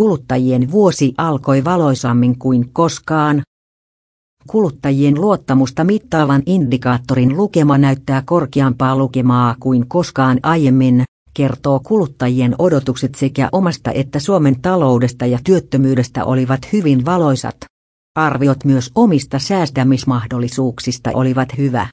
kuluttajien vuosi alkoi valoisammin kuin koskaan. Kuluttajien luottamusta mittaavan indikaattorin lukema näyttää korkeampaa lukemaa kuin koskaan aiemmin, kertoo kuluttajien odotukset sekä omasta että Suomen taloudesta ja työttömyydestä olivat hyvin valoisat. Arviot myös omista säästämismahdollisuuksista olivat hyvä.